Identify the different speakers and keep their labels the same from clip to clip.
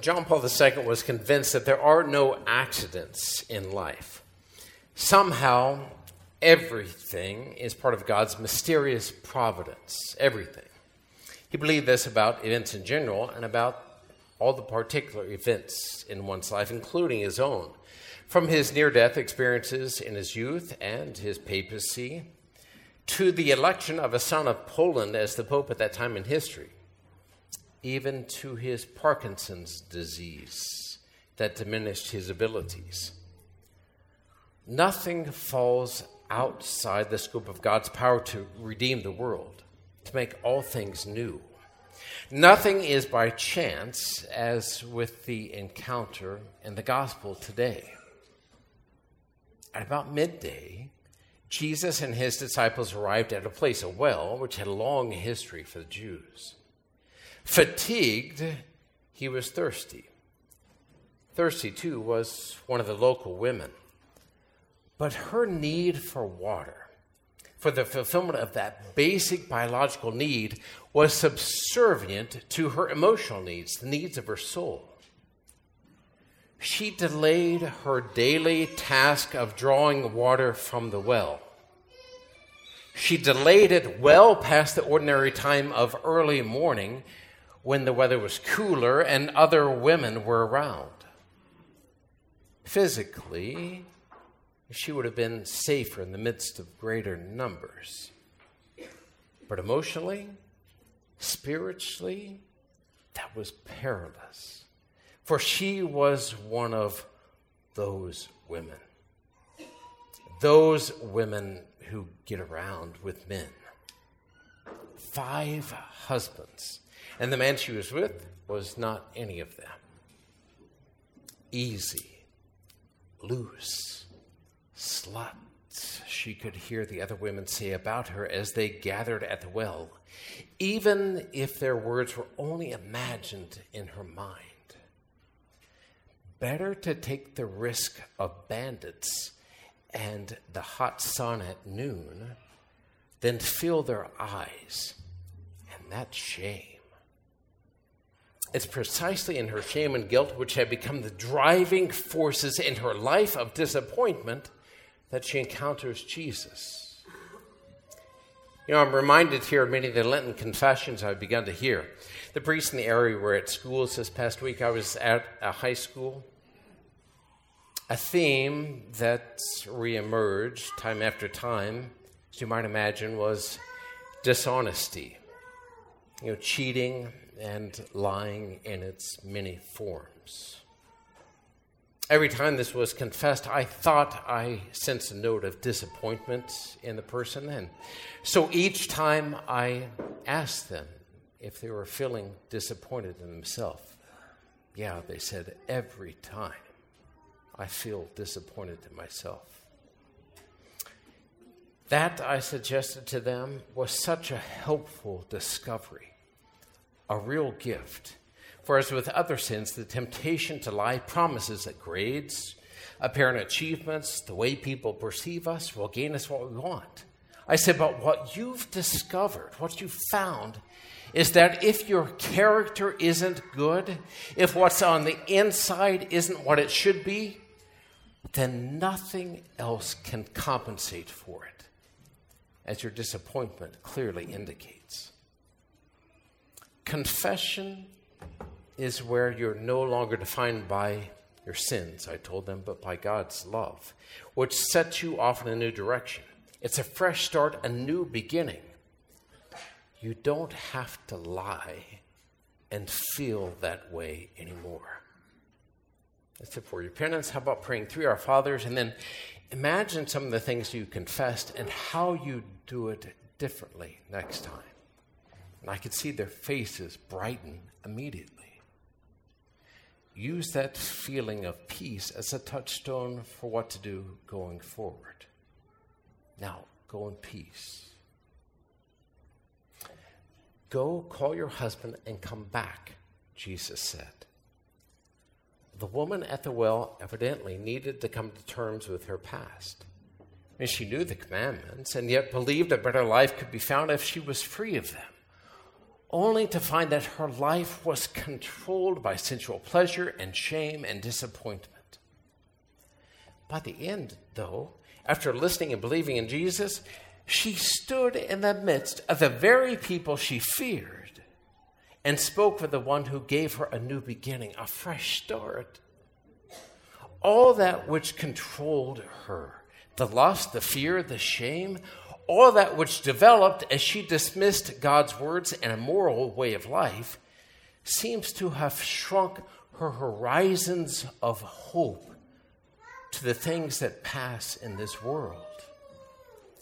Speaker 1: John Paul II was convinced that there are no accidents in life. Somehow, everything is part of God's mysterious providence. Everything. He believed this about events in general and about all the particular events in one's life, including his own. From his near death experiences in his youth and his papacy, to the election of a son of Poland as the Pope at that time in history, even to his Parkinson's disease that diminished his abilities. Nothing falls outside the scope of God's power to redeem the world, to make all things new. Nothing is by chance, as with the encounter in the gospel today. At about midday, Jesus and his disciples arrived at a place, a well, which had a long history for the Jews. Fatigued, he was thirsty. Thirsty, too, was one of the local women. But her need for water, for the fulfillment of that basic biological need, was subservient to her emotional needs, the needs of her soul. She delayed her daily task of drawing water from the well. She delayed it well past the ordinary time of early morning when the weather was cooler and other women were around. Physically, she would have been safer in the midst of greater numbers. But emotionally, spiritually, that was perilous. For she was one of those women. Those women who get around with men. Five husbands. And the man she was with was not any of them. Easy, loose, slut, she could hear the other women say about her as they gathered at the well, even if their words were only imagined in her mind. Better to take the risk of bandits and the hot sun at noon than fill their eyes and that shame. It's precisely in her shame and guilt, which had become the driving forces in her life of disappointment, that she encounters Jesus. You know, I'm reminded here of many of the Lenten confessions I've begun to hear. The priests in the area were at schools this past week. I was at a high school a theme that reemerged time after time, as you might imagine, was dishonesty. You know, cheating and lying in its many forms. Every time this was confessed, I thought I sensed a note of disappointment in the person. And so each time I asked them if they were feeling disappointed in themselves. Yeah, they said, every time. I feel disappointed in myself. That, I suggested to them, was such a helpful discovery, a real gift. For as with other sins, the temptation to lie promises that grades, apparent achievements, the way people perceive us will gain us what we want. I said, but what you've discovered, what you've found, is that if your character isn't good, if what's on the inside isn't what it should be, then nothing else can compensate for it, as your disappointment clearly indicates. Confession is where you're no longer defined by your sins, I told them, but by God's love, which sets you off in a new direction. It's a fresh start, a new beginning. You don't have to lie and feel that way anymore. That's it for your penance. How about praying three Our Fathers? And then imagine some of the things you confessed and how you do it differently next time. And I could see their faces brighten immediately. Use that feeling of peace as a touchstone for what to do going forward. Now, go in peace. Go call your husband and come back, Jesus said. The woman at the well evidently needed to come to terms with her past. And she knew the commandments and yet believed a better life could be found if she was free of them. only to find that her life was controlled by sensual pleasure and shame and disappointment. By the end, though, after listening and believing in Jesus, she stood in the midst of the very people she feared and spoke for the one who gave her a new beginning, a fresh start. All that which controlled her, the lust, the fear, the shame, all that which developed as she dismissed God's words and a moral way of life, seems to have shrunk her horizons of hope to the things that pass in this world.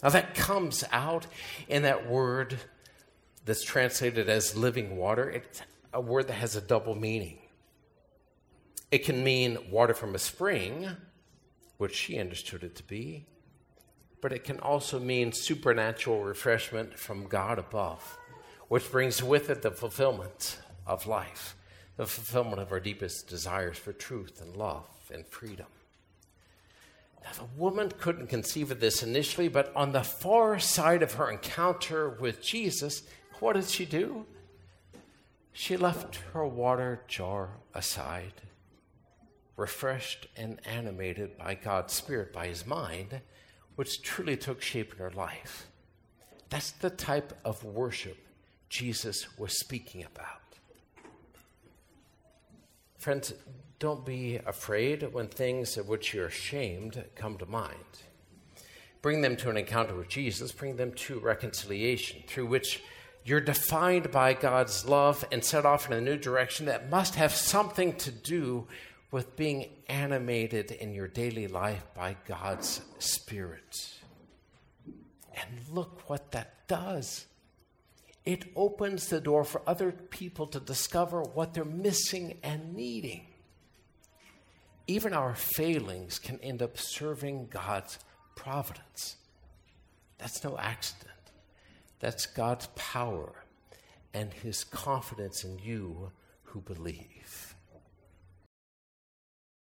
Speaker 1: Now, that comes out in that word that's translated as living water. It's a word that has a double meaning. It can mean water from a spring, which she understood it to be, but it can also mean supernatural refreshment from God above, which brings with it the fulfillment of life, the fulfillment of our deepest desires for truth and love and freedom. Now, the woman couldn't conceive of this initially, but on the far side of her encounter with Jesus, what did she do? She left her water jar aside, refreshed and animated by God's Spirit, by His mind, which truly took shape in her life. That's the type of worship Jesus was speaking about. Friends, don't be afraid when things of which you're ashamed come to mind. Bring them to an encounter with Jesus, bring them to reconciliation, through which you're defined by God's love and set off in a new direction that must have something to do with being animated in your daily life by God's Spirit. And look what that does. It opens the door for other people to discover what they're missing and needing. Even our failings can end up serving God's providence. That's no accident. That's God's power and his confidence in you who believe.